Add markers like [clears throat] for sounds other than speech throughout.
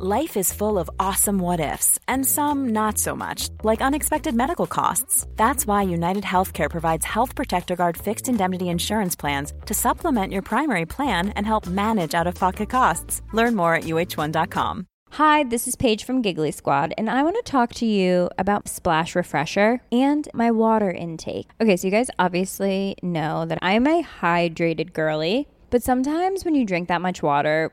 Life is full of awesome what ifs, and some not so much, like unexpected medical costs. That's why United Healthcare provides Health Protector Guard fixed indemnity insurance plans to supplement your primary plan and help manage out of pocket costs. Learn more at uh1.com. Hi, this is Paige from Giggly Squad, and I want to talk to you about Splash Refresher and my water intake. Okay, so you guys obviously know that I'm a hydrated girly, but sometimes when you drink that much water,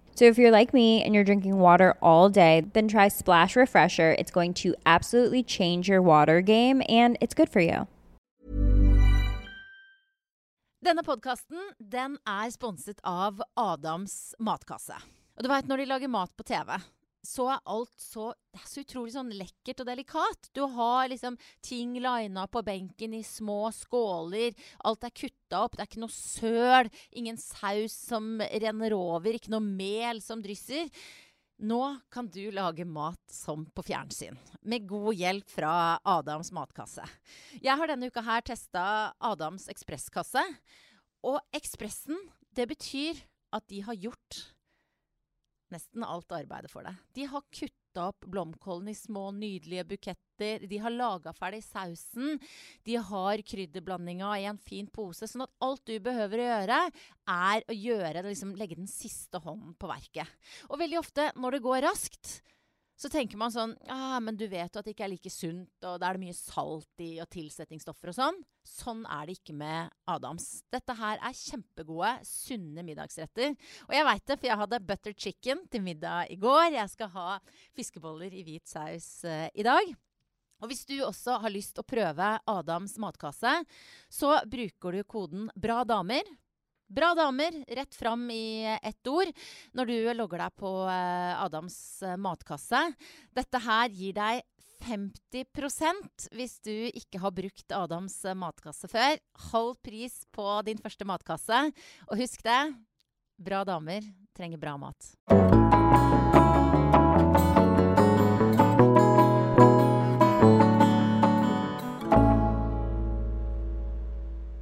So if you're like me and you're drinking water all day, then try Splash Refresher. It's going to absolutely change your water game and it's good for you. Denne podkasten den er sponset av Adams matkasse. Og du veit når de lager mat på TV, så er alt så Det er så utrolig sånn lekkert og delikat. Du har liksom ting lina på benken i små skåler. Alt er kutta opp. Det er ikke noe søl. Ingen saus som renner over. Ikke noe mel som drysser. Nå kan du lage mat som på fjernsyn, med god hjelp fra Adams matkasse. Jeg har denne uka her testa Adams ekspresskasse. Og Ekspressen, det betyr at de har gjort nesten alt arbeidet for deg. De har kutta opp blomkålen i små, nydelige buketter. De har laga ferdig sausen. De har krydderblandinga i en fin pose. Sånn at alt du behøver å gjøre, er å gjøre, liksom, legge den siste hånden på verket. Og veldig ofte når det går raskt, så tenker man sånn ah, men du vet jo at det ikke er like sunt, og da er det mye salt i, og tilsetningsstoffer og sånn. Sånn er det ikke med Adams. Dette her er kjempegode, sunne middagsretter. Og jeg veit det, for jeg hadde butter chicken til middag i går. Jeg skal ha fiskeboller i hvit saus uh, i dag. Og hvis du også har lyst å prøve Adams matkasse, så bruker du koden BRA damer Bra damer, rett fram i ett ord, når du logger deg på eh, Adams eh, matkasse. Dette her gir deg 50% hvis du ikke har brukt Adams eh, matkasse før. Halv pris på din første matkasse. Og husk det, bra damer trenger bra mat.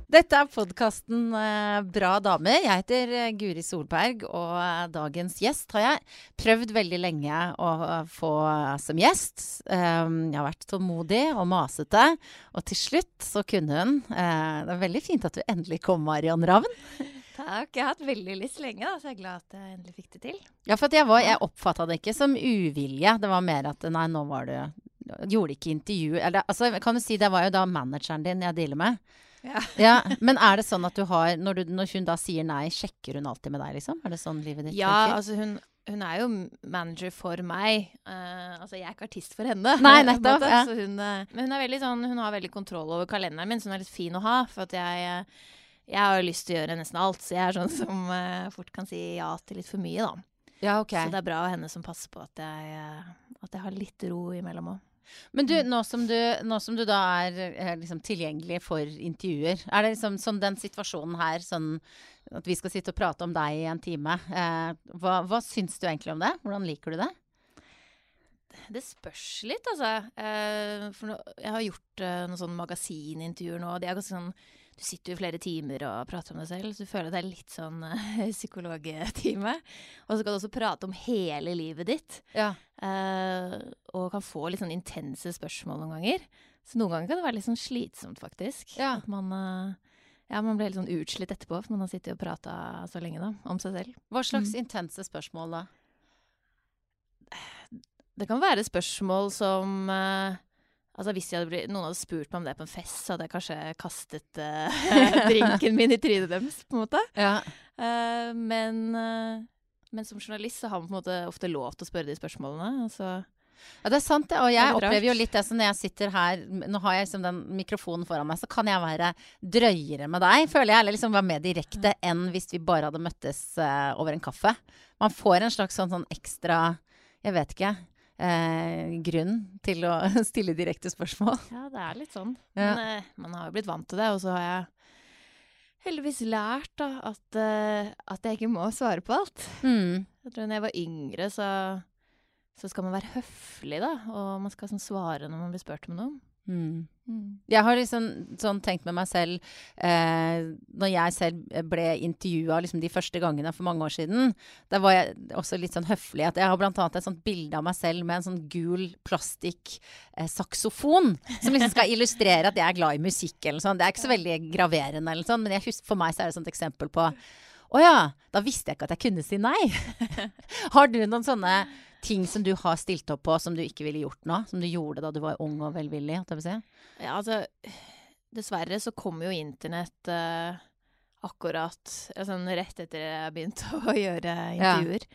Dette er podkasten eh, Bra damer. Jeg heter eh, Guri Solberg, og eh, dagens gjest har jeg prøvd veldig lenge å få som gjest. Jeg har vært tålmodig og masete, og til slutt så kunne hun. det er veldig fint at du endelig kom, Marion Ravn. [laughs] Takk. Jeg har hatt veldig lyst lenge, så jeg er glad at jeg endelig fikk det til. Ja, for jeg, var, jeg oppfatta det ikke som uvilje. Det var mer at nei, nå var du Gjorde ikke intervju Eller altså, kan du si det var jo da manageren din jeg dealer med. Ja. [laughs] ja. Men er det sånn at du har når, du, når, hun da sier nei, sjekker hun alltid med deg, liksom? Er det sånn livet ditt ja, tenker? altså hun, hun er jo manager for meg. Uh, altså, jeg er ikke artist for henne. Nei, nettopp. [laughs] ja. hun, uh, men hun, er veldig sånn, hun har veldig kontroll over kalenderen min, så hun er litt fin å ha. For at jeg, uh, jeg har lyst til å gjøre nesten alt, så jeg er sånn som fort kan si ja til litt for mye, da. Ja, okay. Så det er bra av henne som passer på at jeg, at jeg har litt ro imellom òg. Men du, nå som du, nå som du da er er liksom, tilgjengelig for intervjuer, er det liksom sånn den situasjonen her, sånn at vi skal sitte og prate om deg i en time, eh, hva, hva syns du egentlig om det? Hvordan liker du det? Det spørs litt, altså. Eh, for no, jeg har gjort eh, noen sånne magasinintervjuer nå. og De er ganske sånn du sitter jo flere timer og prater om deg selv, så du føler det er litt sånn uh, [laughs] psykologtime. Og så kan du også prate om hele livet ditt. Ja. Uh, og kan få litt sånn intense spørsmål noen ganger. Så noen ganger kan det være litt sånn slitsomt, faktisk. Ja. At man, uh, ja, man blir helt sånn utslitt etterpå, for man har sittet og prata så lenge da, om seg selv. Hva slags mm. intense spørsmål da? Det kan være spørsmål som uh, Altså Hvis hadde, noen hadde spurt meg om det på en fest, så hadde jeg kanskje kastet uh, [laughs] [laughs] drinken min i trynet deres, på en måte. Ja. Uh, men, uh, men, som journalist så har man på en måte ofte lov til å spørre de spørsmålene. Altså. Ja, det er sant, det. Og jeg opplever jo litt det som når jeg sitter her Nå har jeg liksom den mikrofonen foran meg, så kan jeg være drøyere med deg, føler jeg. Eller liksom være mer direkte enn hvis vi bare hadde møttes over en kaffe. Man får en slags sånn, sånn ekstra Jeg vet ikke eh, grunn til å [laughs] stille direkte spørsmål. Ja, det er litt sånn. Ja. Men eh, man har jo blitt vant til det, og så har jeg heldigvis lært da, at, eh, at jeg ikke må svare på alt. Mm. Jeg tror når jeg var yngre, så, så skal man være høflig, da. Og man skal sånn svare når man blir spurt om noe. Mm. Jeg har liksom sånn tenkt med meg selv eh, Når jeg selv ble intervjua liksom de første gangene for mange år siden, da var jeg også litt sånn høflig. At jeg har blant annet et sånt bilde av meg selv med en sånn gul plastikk-saksofon. som liksom skal illustrere at jeg er glad i musikk eller sånn. Det er ikke så veldig graverende eller sånn, men husker, for meg så er det et sånt eksempel på Å ja, da visste jeg ikke at jeg kunne si nei. [laughs] har du noen sånne ting som du har stilt opp på som du ikke ville gjort nå? Som du gjorde da du var ung og velvillig? si? Ja, altså Dessverre så kom jo internett uh, akkurat altså, rett etter jeg begynte [laughs] å gjøre intervjuer.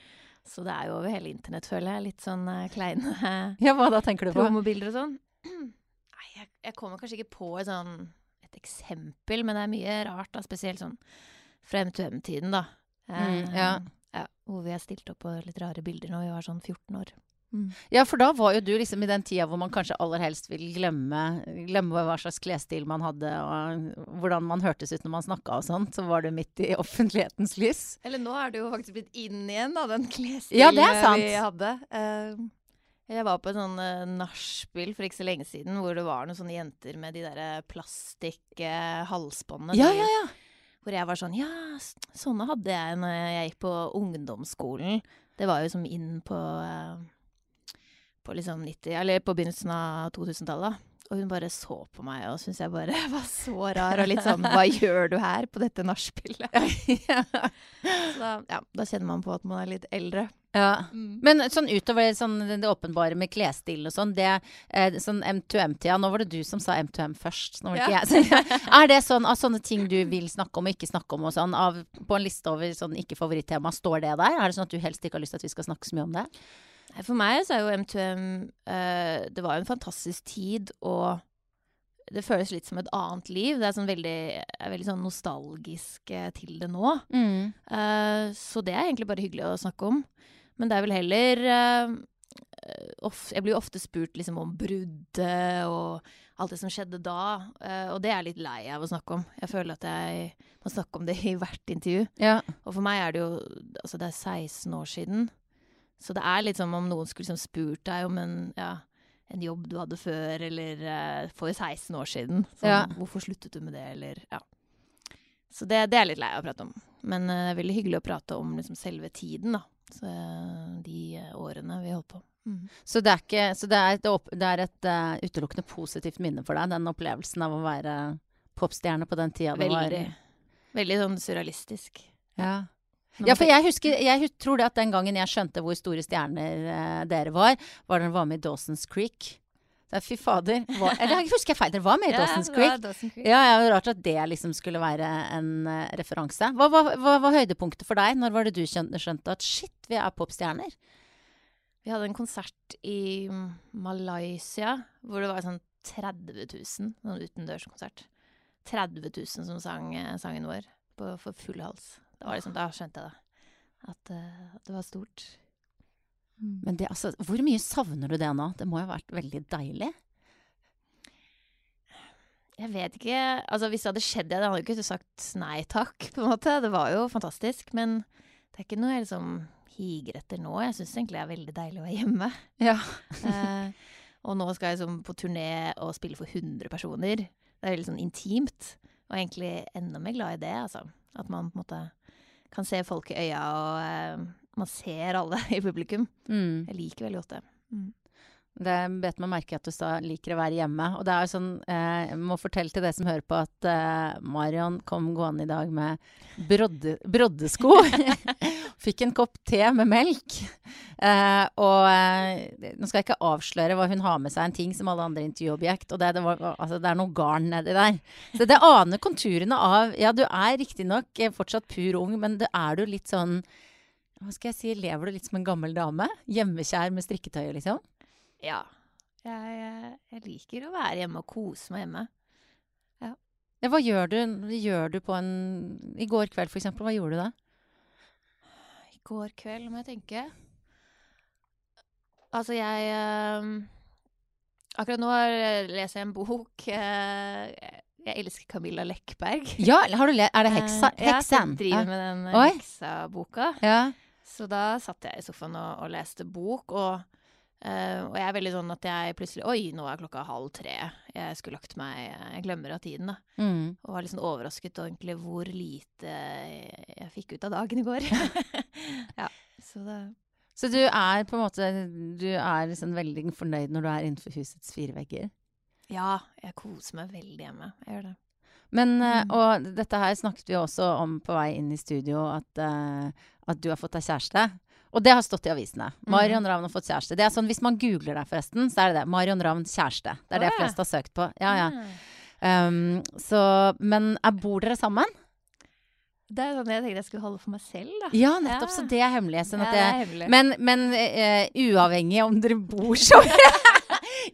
Så det er jo over hele internett, føler jeg. Litt sånn uh, kleine [laughs] Ja, hva da tenker du på? promobilder og sånn. [clears throat] Nei, jeg, jeg kommer kanskje ikke på et sånn et eksempel, men det er mye rart, da. Spesielt sånn fra M2M-tiden, da. Mm, Eh, ja. Hvor vi har stilt opp på litt rare bilder når vi var sånn 14 år. Ja, for da var jo du liksom i den tida hvor man kanskje aller helst vil glemme, glemme hva slags klesstil man hadde, og hvordan man hørtes ut når man snakka og sånt. Så var du midt i offentlighetens lys. Eller nå er det jo faktisk blitt inn igjen, da, den klesstilen ja, vi hadde. Uh, jeg var på et sånn uh, nachspiel for ikke så lenge siden hvor det var noen sånne jenter med de der plastikk-halsbåndene. Ja, ja, ja. Hvor jeg var sånn Ja, sånne hadde jeg når jeg gikk på ungdomsskolen. Det var jo som inn på eh, På liksom 90 Eller på begynnelsen av 2000-tallet. Og hun bare så på meg og syntes jeg bare [laughs] var så rar. Og litt sånn Hva gjør du her på dette nachspielet? [laughs] Så da, ja, da kjenner man på at man er litt eldre. ja. Mm. Men sånn utover sånn, det det åpenbare med klesstil og sånn, det eh, sånn M2M-tida Nå var det du som sa M2M først. Nå var det Ja. ikke jeg. [laughs] Er det sånn av sånne ting du vil snakke om og ikke snakke om og sånn, av, på en liste over sånn ikke-favorittema, står det der? Er det sånn at du helst ikke har lyst til at vi skal snakke så mye om det? For meg så er jo M2M uh, Det var en fantastisk tid, og det føles litt som et annet liv. Det er sånn veldig, er veldig sånn nostalgisk eh, til det nå. Eh, så det er egentlig bare hyggelig å snakke om. Men det er vel heller uh, of, Jeg blir jo ofte spurt liksom om bruddet og alt det som skjedde da. eh, og det er jeg litt lei av å snakke om. Jeg føler at jeg må snakke om det i hvert intervju. Ja. Og for meg er det jo Altså, det er 16 år siden. Så det er litt som om noen skulle liksom spurt deg om en, ja, en jobb du hadde før, eller uh, for 16 år siden. Sånn, Ja. Hvorfor sluttet du med det, eller Ja. Så det, det er litt lei av å prate om. Men det det er veldig hyggelig å prate om liksom selve tiden, da. Så, eh, de årene vi holdt på. Mm. Så det er, ikke, så det er et, det er et eh, utelukkende positivt minne for deg, den opplevelsen av å være popstjerne på den tida Veldig. var veldig sånn surrealistisk. Ja. Ja, for jeg husker, jeg tror det at den gangen jeg skjønte hvor store stjerner eh, dere var, var da dere var med i Dawson's Creek. Så fy fader. Var, [laughs] eller jeg husker jeg feil, dere var med i Dawson's Creek? Creek. Ja, ja, Rart at det liksom skulle være en uh, referanse. Hva var, hva var høydepunktet for deg? Når var det du skjønte, skjønte at shit, vi er popstjerner? Vi hadde en konsert i Malaysia hvor det var sånn 30 000, sånn utendørskonsert. 30 000 som sang eh, sangen vår på, for full hals. Liksom, da skjønte jeg det. At, uh, at det var stort. Men det, altså, hvor mye savner du det nå? Det må jo ha vært veldig deilig? Jeg vet ikke Altså, hvis det hadde skjedd, jeg hadde jo ikke sagt nei takk, på en måte. Det var jo fantastisk. Men det er ikke noe jeg liksom higer etter nå. Jeg syns egentlig det er veldig deilig å være hjemme. Ja. [laughs] Eh, og nå skal jeg liksom på turné og spille for 100 personer. Det er veldig sånn intimt. Og egentlig enda mer glad i det, altså. At man på en måte kan se folk i øya, og eh, man ser alle [laughs] i publikum. Mm. Jeg liker veldig godt det. Mm. Det bet meg merke at du sa liker å være hjemme. Og det er jo sånn, eh, jeg må fortelle til dere som hører på at eh, Marion kom gående i dag med brodde, broddesko. [laughs] Fikk en kopp te med melk. Eh, og eh, nå skal jeg ikke avsløre hva hun har med seg, en ting som alle andre intervjuobjekt. Og det, det, var, altså, det er noe garn nedi der. Så det aner konturene av Ja, du er riktignok eh, fortsatt pur ung, men det er du litt sånn Hva skal jeg si, lever du litt som en gammel dame? Hjemmekjær med strikketøyet, liksom? Ja. Jeg, jeg, liker å være hjemme og kose meg hjemme. Ja, hva gjør du, gjør du på en I går kveld, for eksempel. Hva gjorde du da? I går kveld, må jeg tenke. altså jeg øh, Akkurat nå leser jeg en bok. [laughs] Øh, jeg elsker Camilla Lekberg. Ja, eller har du le er det heksa? Eh, ja, Heksen? jeg driver med den Oi. heksa-boka. Ja. Så da satt jeg i sofaen og, og leste bok, og, eh, og jeg er veldig sånn at jeg plutselig Oi, nå er klokka halv tre. Jeg skulle lagt meg Jeg glemmer av tiden, da. Mm. Og var litt sånn overrasket egentlig hvor lite jeg fikk ut av dagen i går. [laughs] ja, så det Så du er på en måte Du er liksom veldig fornøyd når du er innenfor husets fire vegger? Ja, jeg koser meg veldig hjemme. Jeg gjør det. Men, eh, Mm. og dette her snakket vi også om på vei inn i studio, at, eh, at du har fått deg kjæreste. Og det har stått i avisene. Mm. Marion Ravn har fått kjæreste. Det er sånn, Hvis man googler deg, forresten, så er det det. Marion Ravn kjæreste. Det er det Å, ja. flest har søkt på. Ja, ja. Ah. Um, så, men er, bor dere sammen? Det er sånn jeg tenkte jeg skulle holde for meg selv, da. Ja, nettopp. Ja. Så det er hemmelig. Sånn Ja, at det er hemmelig. men men uh, uavhengig om dere bor sånn [laughs]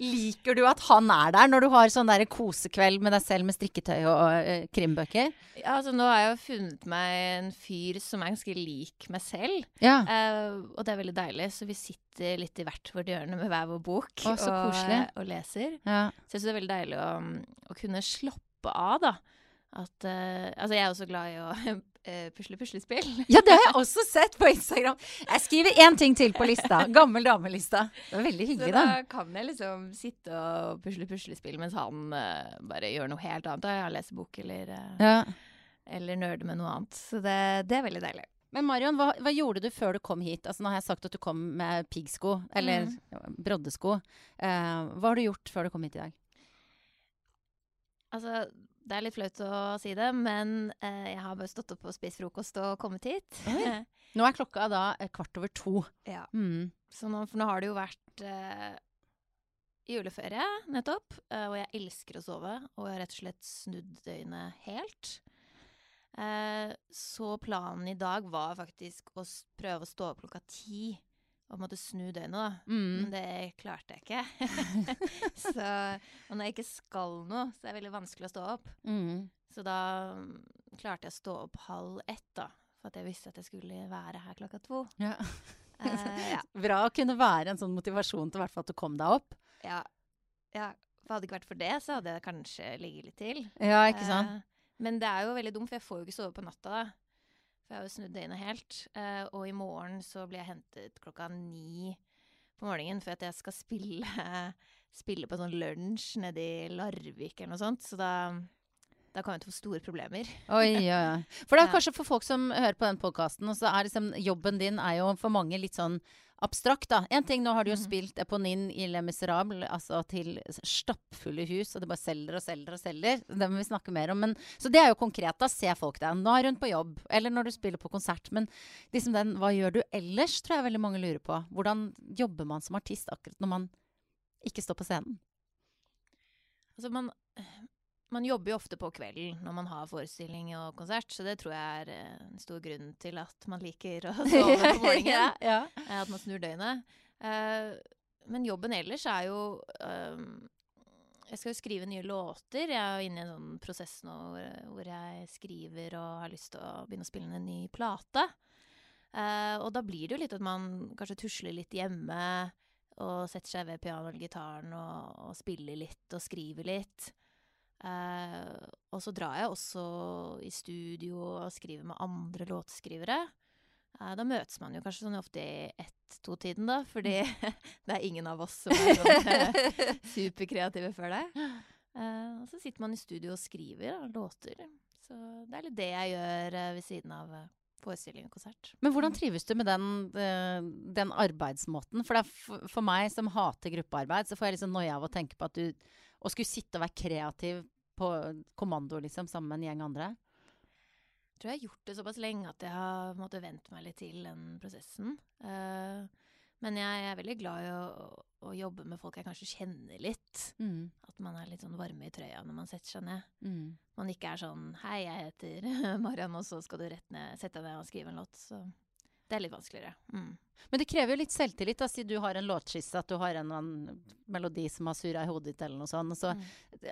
Liker du at han er der når du har sånn der kosekveld med deg selv med strikketøy og eh, krimbøker? Ja, altså Nå har jeg jo funnet meg en fyr som er ganske lik meg selv. Ja. Uh, og det er veldig deilig, så vi sitter litt i hvert vårt hjørne med hver vår bok Å, så og, og leser. ja. Så jeg syns det er veldig deilig å, å kunne slappe av, da. At, uh, altså jeg er også glad i å uh, [laughs] pusle puslespill. Ja, det har jeg også sett på Instagram. Jeg skriver én ting til på lista. [laughs] Gammel dame-lista. Det var veldig hyggelig, da da. kan jeg liksom sitte og pusle puslespill mens han uh, bare gjør noe helt annet. Da jeg leser bok eller, Ja. eller nerder med noe annet. Så det, det er veldig deilig. Men Marion, hva, hva gjorde du før du kom hit? Altså, nå har jeg sagt at du kom med piggsko, eller Mm. broddesko. Eh, hva har du gjort før du kom hit i dag? Altså, det er litt flaut å si det, men eh, jeg har bare stått opp og spist frokost og kommet hit. Oi. [laughs] Nå er klokka da kvart over to. ja. Mm. Så nå, for nå har det jo vært eh, juleferie nettopp, eh, og jeg elsker å sove, og jeg har rett og slett snudd døgnet helt. Eh, så planen i dag var faktisk å prøve å stå opp klokka ti, en måte snu døgnet, da. Mm. Men det klarte jeg ikke. [laughs] så, og når jeg ikke skal noe, så er det veldig vanskelig å stå opp. Mm. Så da mm, klarte jeg å stå opp halv ett, da. For at jeg visste at jeg skulle være her klokka to. Ja. Uh, ja. [laughs] Bra å kunne være en sånn motivasjon til hvert fall at du kom deg opp. Ja. ja. For hadde det ikke vært for det, så hadde jeg kanskje ligget litt til. Ja, ikke sant? Uh, men det er jo veldig dumt, for jeg får jo ikke sove på natta. da. For jeg har jo snudd døgnet helt. Eh, og i morgen så blir jeg hentet klokka ni på morgenen for at jeg skal spille, [laughs] spille på sånn lunsj nede i Larvik eller noe sånt. Så da, da til å få store problemer. [laughs] Oi, ja, ja. For det er kanskje for folk som hører på den podkasten, og så er liksom jobben din er jo for mange litt sånn abstrakt, da. En ting, nå har du jo Mhm. spilt Eponin i Le Miserable, altså til stappfulle hus, og det bare selger og selger og selger. Det må vi snakke mer om. Men, så det er jo konkret. Da ser folk deg. Nå er hun på jobb, eller når du spiller på konsert. Men liksom den hva gjør du ellers, tror jeg veldig mange lurer på. Hvordan jobber man som artist akkurat når man ikke står på scenen? Altså man, man jobber jo ofte på kvelden når man har forestilling og konsert, så det tror jeg er eh, en stor grunn til at man liker å [laughs] sove på [laughs] morgenen. ja, ja. eh, At man snur døgnet. Uh, Men jobben ellers er jo um, Jeg skal jo skrive nye låter. Jeg er inne i en sånn prosess nå hvor jeg skriver og har lyst til å begynne å spille inn en ny plate. Uh, og da blir det jo litt at man kanskje tusler litt hjemme og setter seg ved pianoet eller gitaren og, og spiller litt og skriver litt. Eh, og så drar jeg også i studio og skriver med andre låtskrivere. Eh, da møtes man jo kanskje sånn ofte i ett-to-tiden, da, fordi [laughs] det er ingen av oss som er sånn eh, [laughs] superkreative før det. Eh, og så sitter man i studio og skriver da, låter. Så det er litt det jeg gjør ved siden av forestilling og konsert. Men hvordan trives du med den, den arbeidsmåten? For, for meg som hater gruppearbeid, så får jeg liksom noia av å tenke på at du Å skulle sitte og være kreativ på kommando, liksom, sammen med en gjeng andre. Jeg tror jeg har gjort det såpass lenge at jeg har måttet vente meg litt til den prosessen. Uh, men jeg er veldig glad i å, å, å jobbe med folk jeg kanskje kjenner litt. Mm. At man er litt sånn varme i trøya når man setter seg ned. Mm. Man ikke er sånn 'hei, jeg heter [laughs] Mariann', og så skal du rett ned, sette deg ned og skrive en låt. Så det er litt vanskeligere. Mm. Men det krever jo litt selvtillit, da, Si du har en låtskisse, at du har en en melodi som har surra i hodet ditt, eller noe sånt. Så Mm.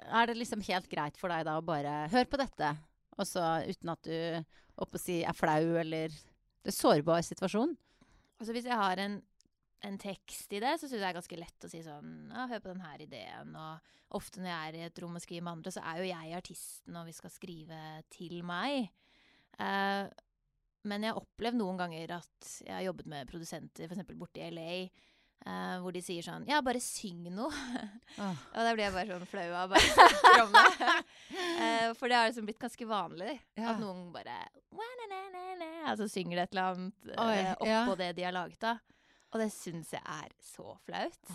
er det liksom helt greit for deg da å bare høre på dette, og så uten at du oppe å si er flau, eller Det er sårbar situasjon. Altså hvis jeg har en en tekst i det, så syns jeg det er ganske lett å si sånn ja, hør på den her ideen. Og ofte når jeg er i et rom og skriver med andre, så er jo jeg artisten, og vi skal skrive til meg. Eh, men jeg har opplevd noen ganger at jeg har jobbet med produsenter, f.eks. borte i LA, Uh, hvor de sier sånn Ja, bare syng noe. Oh. [laughs] og da blir jeg bare sånn flau av bare [laughs] snakke om det. Eh, for det har liksom blitt ganske vanlig. Ja. At noen bare Altså synger det et eller annet Oi, eh, oppå ja. det de har laget da. Og det syns jeg er så flaut.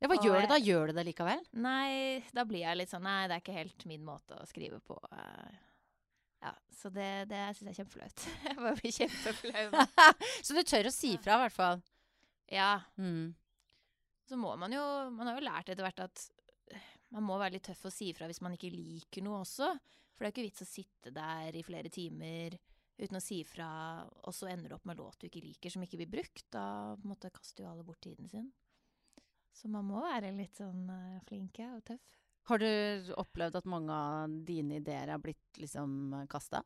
Ja, hva Og gjør du da? Gjør du det likevel? Nei, da blir jeg litt sånn Nei, det er ikke helt min måte å skrive på. eh. Ja, Så det, det syns jeg er kjempeflaut. [laughs] Jeg bare blir kjempeflau. [laughs] Så du tør å si fra, i hvert fall. Ja. Mm. Så må man jo Man har jo lært etter hvert at eh, man må være litt tøff og si ifra hvis man ikke liker noe også. For det er jo ikke vits å sitte der i flere timer uten å si ifra, og så ender du opp med låt du ikke liker, som ikke blir brukt. Da måte kaster jo alle bort tiden sin. Så man må være litt sånn uh, flink og tøff. Har du opplevd at mange av dine ideer har blitt liksom kasta?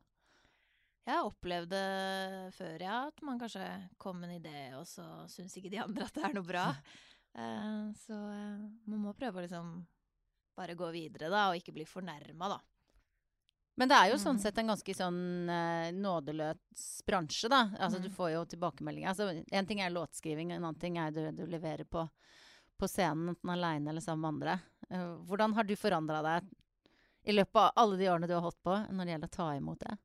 Jeg det før, ja. At man kanskje kom med en idé, og så syns ikke de andre at det er noe bra. [laughs] Eh, så eh, man må prøve å liksom bare gå videre, da, og ikke bli fornærma, da. Men det er jo sånn Mm. sett en ganske sånn eh, nådeløs bransje, da. Altså du Mm. får jo tilbakemeldinger. Altså en ting er låtskriving, en annen ting er det du leverer på, på scenen, enten aleine eller sammen med andre. Eh, hvordan har du forandra deg i løpet av alle de årene du har holdt på, når det gjelder å ta imot det?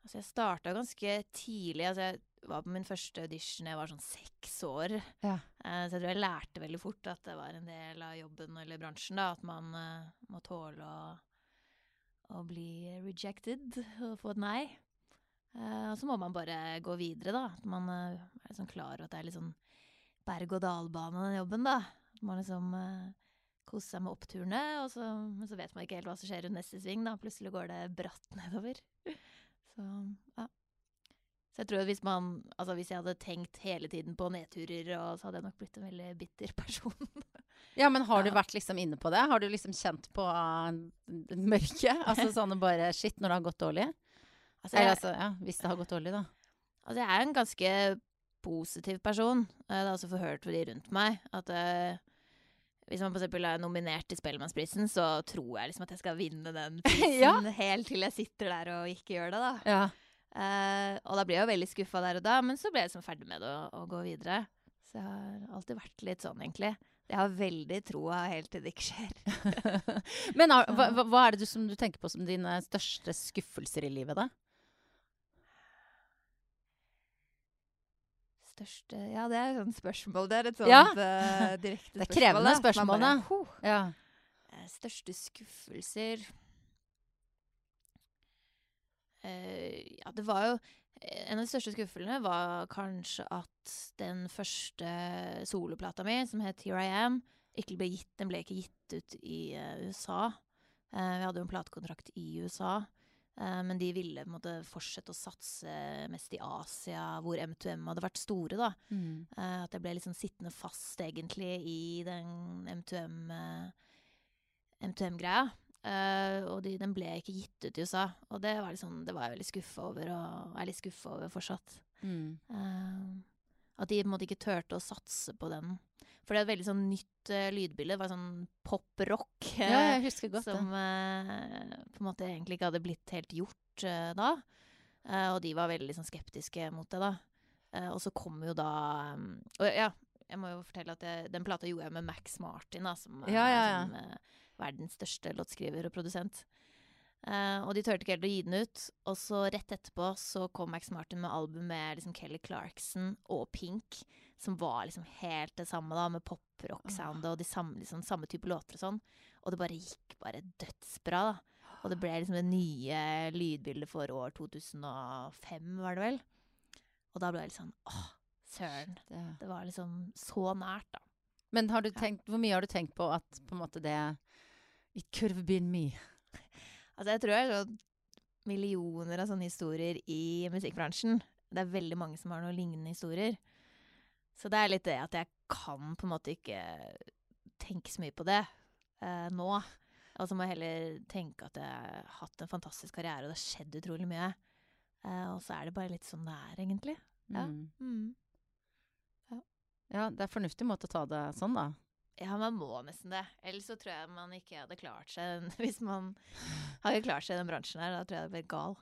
Altså, jeg starta ganske tidlig. Altså, jeg var på min første audition jeg var sånn seks år. Ja. Uh, så jeg tror jeg lærte veldig fort at det var en del av jobben eller bransjen, da. At man uh, må tåle å, å bli rejected og få et nei. Uh, og så må man bare gå videre, da. At man er liksom klar over at det er litt sånn berg-og-dal-bane, den jobben, da. Man liksom eh, kose seg med oppturene, og så, men så vet man ikke helt hva som skjer rundt neste sving, da. Plutselig går det bratt [laughs] nedover. Så ja. Så jeg tror at hvis man Altså hvis jeg hadde tenkt hele tiden på nedturer, og så hadde jeg nok blitt en veldig bitter person. [laughs] Ja, men har du vært liksom inne på det? Har du liksom kjent på uh, mørket? [laughs] Altså sånn bare shit når det har gått dårlig? Altså, Eller altså, ja, hvis det har gått dårlig, da. altså jeg er en ganske positiv person. Eh, Det har også forhørt for de rundt meg at eh, hvis man for eksempel er nominert til Spellemannsprisen, så tror jeg liksom at jeg skal vinne den [laughs] prisen Ja. helt til jeg sitter der og ikke gjør det, da. Ja. Uh, og da blir jeg jo veldig skuffa der og da, men så ble jeg liksom ferdig med det og, og gå videre. Så jeg har alltid vært litt sånn, egentlig. Jeg har veldig troa helt til det ikke skjer. [laughs] Men [laughs] hva- hva er det du, som du tenker på som dine største skuffelser i livet, da? Største Ja, det er et sånt spørsmål. Det er et sånt Ja. uh, [laughs] direkte Det er krevende da. Spørsmål, bare, da. Ja. Eh, Største skuffelser uh, Ja, det var jo En av de største skuffelsene var kanskje at den første soloplata mi, som het Here I Am, ikke ble gitt, den ble ikke gitt ut i uh, USA. Eh, vi hadde jo en platekontrakt i USA, eh, men de ville måte fortsette å satse mest i Asia, hvor M2M hadde vært store, da. Mm. Eh, at jeg ble liksom sittende fast, egentlig, i den M2M eh, M2M-greia. Eh, og de, den ble ikke gitt ut i USA. Og det var, liksom, det var jeg veldig skuffa over, og er litt skuffa over fortsatt. Mm. Eh, at de på en måte ikke turte å satse på den. For det er et veldig sånn nytt uh, lydbilde. Det var sånn pop-rock. Ja, jeg husker godt som. Som på en måte egentlig ikke hadde blitt helt gjort uh, da. Eh, og de var veldig sånn skeptiske mot det, da. Eh, og så kom jo da um, Og ja, jeg må jo fortelle at jeg, den plata gjorde jeg med Max Martin, da, som er Ja, ja, ja. som eh, verdens største låtskriver og produsent. Eh, og de turte ikke helt å gi den ut. Og så rett etterpå så kom Max Martin med album med liksom Kelly Clarkson og Pink, som var liksom helt det samme, da, med poprock-soundet og de samme, liksom, samme type låter og sånn. Og det bare gikk bare dødsbra, da. Og det ble liksom det nye lydbildet for år 2005, var det vel. Og da ble jeg litt sånn åh, søren. Det. Var liksom så nært, da. Men har du tenkt, hvor mye har du tenkt på at på en måte det It could have been me. Altså, jeg tror det er sånn millioner av sånne historier i musikkbransjen. Det er veldig mange som har noen lignende historier. Så det er litt det at jeg kan på en måte ikke tenke så mye på det eh, nå. Og så må jeg heller tenke at jeg har hatt en fantastisk karriere, og det har skjedd utrolig mye. Eh, og så er det bare litt sånn det er, egentlig. Ja. Mm. Mm. Ja, det er fornuftig måte å ta det sånn, da. Ja, man må nesten det. Ellers så tror jeg man ikke hadde klart seg [laughs] Hvis man hadde klart seg i den bransjen her, da tror jeg det ble gal.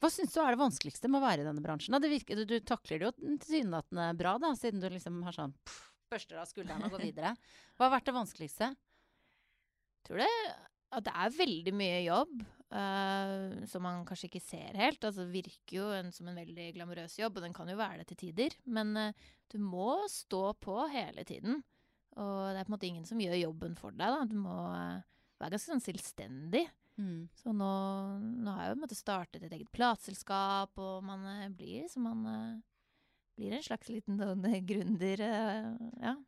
Hva syns du er det vanskeligste med å være i denne bransjen? Virker, du, du takler det jo tilsynelatende bra, da, siden du liksom har sånn pff, børster av skuldrene og går [laughs] videre. Hva har vært det vanskeligste? tror det at det er veldig mye jobb uh, som man kanskje ikke ser helt. Altså virker jo en, som en veldig glamorøs jobb, og den kan jo være det til tider. Men uh, du må stå på hele tiden. Og det er på en måte ingen som gjør jobben for deg. Da. Du må eh, være ganske sånn selvstendig. Mm. Så nå, nå har jeg jo på en måte startet et eget plateselskap, og man eh, blir som man eh, blir en slags liten sånn gründer. ja.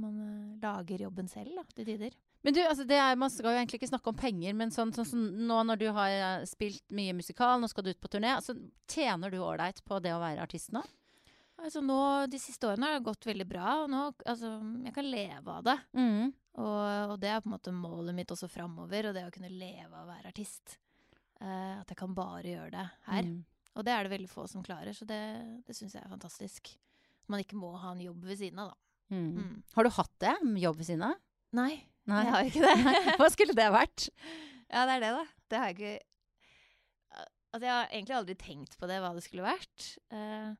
Man lager jobben selv, da, til tider. Men du, altså det er, Man skal jo egentlig ikke snakke om penger, men sånn, sånn sånn, nå når du har spilt mye musikal, nå skal du ut på turné, altså, tjener du ålreit på det å være artist nå? Altså nå, De siste årene har det gått veldig bra, og nå, altså, jeg kan leve av det. Mm. Og, og det er på en måte målet mitt også framover, og det å kunne leve av å være artist. Uh, at jeg kan bare gjøre det her. Mm. Og det er det veldig få som klarer, så det, det syns jeg er fantastisk. Man ikke må ha en jobb ved siden av, da. Mm. Mm. Har du hatt det? Jobb ved siden av? Nei, Nei. jeg har ikke det. [laughs] Hva skulle det vært? [laughs] ja, det er det, da. Det har jeg ikke Altså, jeg har egentlig aldri tenkt på det, hva det skulle vært. Eh,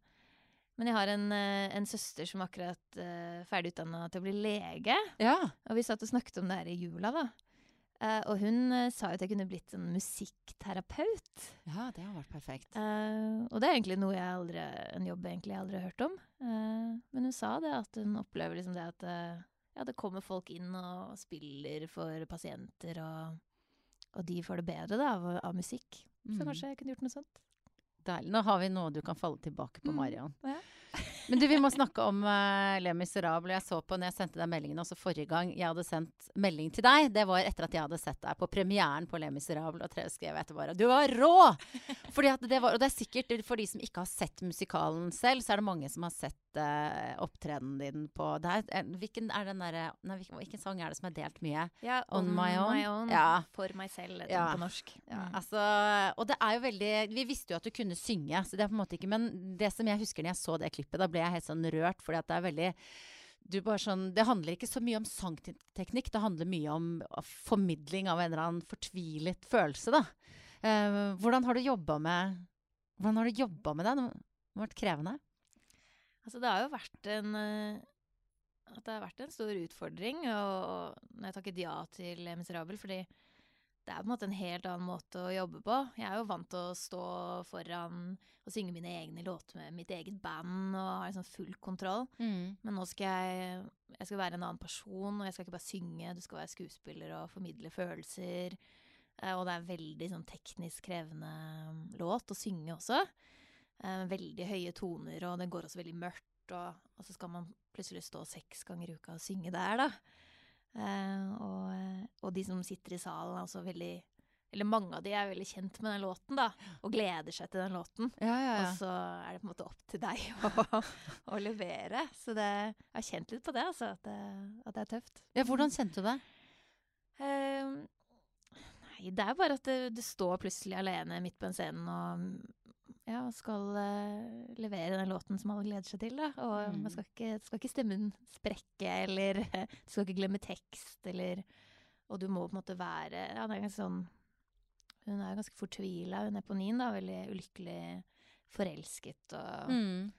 men jeg har en, eh, en søster som akkurat uh, ferdig utdanna til å bli lege. Ja. Og vi satt og snakket om det her i jula, da. Uh, og hun uh, sa jo at jeg kunne blitt en musikkterapeut. ja, det har vært perfekt. Uh, og det er egentlig noe jeg aldri, en jobb jeg aldri har hørt om. Eh, men hun sa det, at hun opplever liksom det at eh, ja, det kommer folk inn og spiller for pasienter, og, og de får det bedre da, av, av musikk. Så Mm. kanskje jeg kunne gjort noe sånt. Deilig. Nå har vi noe du kan falle tilbake på, Mm, ja. Men du, vi må snakke om uh, Le Miserable. Jeg så på når jeg sendte deg meldingen også forrige gang jeg hadde sendt melding til deg. Det var etter at jeg hadde sett deg på premieren på Le Miserable. Og tre skrev jeg etter bare Du var rå! [laughs] Fordi at det var, og det er sikkert for de som ikke har sett musikalen selv, så er det mange som har sett uh, opptredenen din på det er, eh, Hvilken er den derre Nei, hvilken, sang er det som er delt mye? Ja, On My Own. Ja. Ja. For meg selv, den Ja. på norsk. Ja, Mm. altså, og det er jo veldig Vi visste jo at du kunne synge, så det er på en måte ikke Men det som jeg husker når jeg så det klippet, da ble jeg helt sånn rørt, fordi at det er veldig du bare sånn, Det handler ikke så mye om sangteknikk, det handler mye om formidling av en eller annen fortvilet følelse, da. Uh, hvordan har du jobba med Hvordan har du jobba med det? Det har vært krevende? Altså, det har jo vært en eh, At det har vært en stor utfordring og, og jeg takket ja til 'Miserabel', fordi det er på en måte en helt annen måte å jobbe på. Jeg er jo vant til å stå foran og synge mine egne låter med mitt eget band og ha liksom full kontroll. Men nå skal jeg, jeg skal være en annen person, og jeg skal ikke bare synge, du skal være skuespiller og formidle følelser. Eh, og det er veldig sånn teknisk krevende mm, låt å synge også. Eh, veldig høye toner, og den går også veldig mørkt. Og, og så skal man plutselig stå seks ganger i uka og synge der, da. Eh, og, eh, og de som sitter i salen, også veldig Eller mange av de er veldig kjent med den låten, da, og gleder seg til den låten. Ja, ja, ja. Og så er det på en måte opp til deg å, [laughs] å levere. Så det, jeg har kjent litt på det, altså. At det, at det er tøft. ja hvordan kjente du det? Eh, nei, det er bare at du, du står plutselig alene midt på en scene og ja, skal uh, levere den låten som alle gleder seg til. Da. Og Mm. man skal ikke, skal ikke stemmen sprekke, eller [laughs] du skal ikke glemme tekst, eller Og du må på en måte være Ja, det er ganske sånn Hun er ganske fortvila, hun er på nien, da. Veldig ulykkelig forelsket og Mm.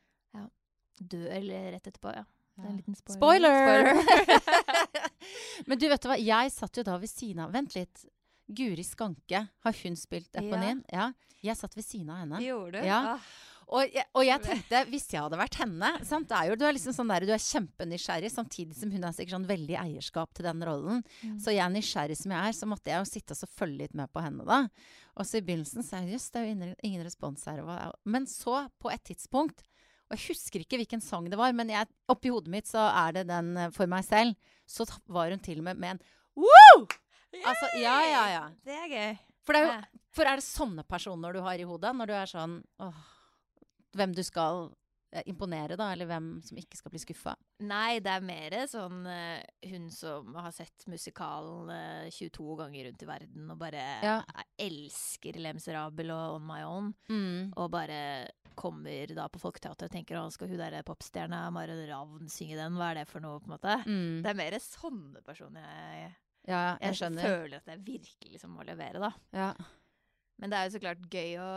dør eller rett etterpå. Ja. Det er en liten spoiler. Spoiler! Spoiler. [laughs] [laughs] Men du, vet du hva? Jeg satt jo da ved siden av Vent litt. Guri Skanke, har hun spilt Eponin? Ja. Jeg satt ved siden av henne. Gjorde du? Ja. Og jeg, og jeg [laughs] tenkte, hvis jeg hadde vært henne sant? Er jo, Du er liksom sånn der, du er kjempenysgjerrig, samtidig som hun har sikkert sånn veldig eierskap til den rollen. Mm. Så jeg, er nysgjerrig som jeg er, så måtte jeg jo sitte og følge litt med på henne da. Og så i begynnelsen sa jeg jøss, det er jo ingen, ingen respons her. Men så, på et tidspunkt og jeg husker ikke hvilken sang det var, men jeg, oppi hodet mitt så er det den eh, for meg selv. Så var hun til og med med en Woo! Altså, ja, ja, ja. Det er gøy. For, det er jo, for er det sånne personer du har i hodet? Når du er sånn åh, Hvem du skal eh, imponere, da? Eller hvem som ikke skal bli skuffa? Nei, det er mer sånn eh, hun som har sett musikalen eh, 22 ganger rundt i verden og bare Ja. elsker Les Miserable og On My Own. Mm. Og bare kommer da på Folketeatret og tenker å, skal hun der popstjerna Maren Ravn synge den? Hva er det for noe, på en måte? Mm. Det er mer sånne personer jeg, Ja, jeg jeg skjønner. føler at jeg virkelig liksom må levere, da. Ja. Men det er jo så klart gøy å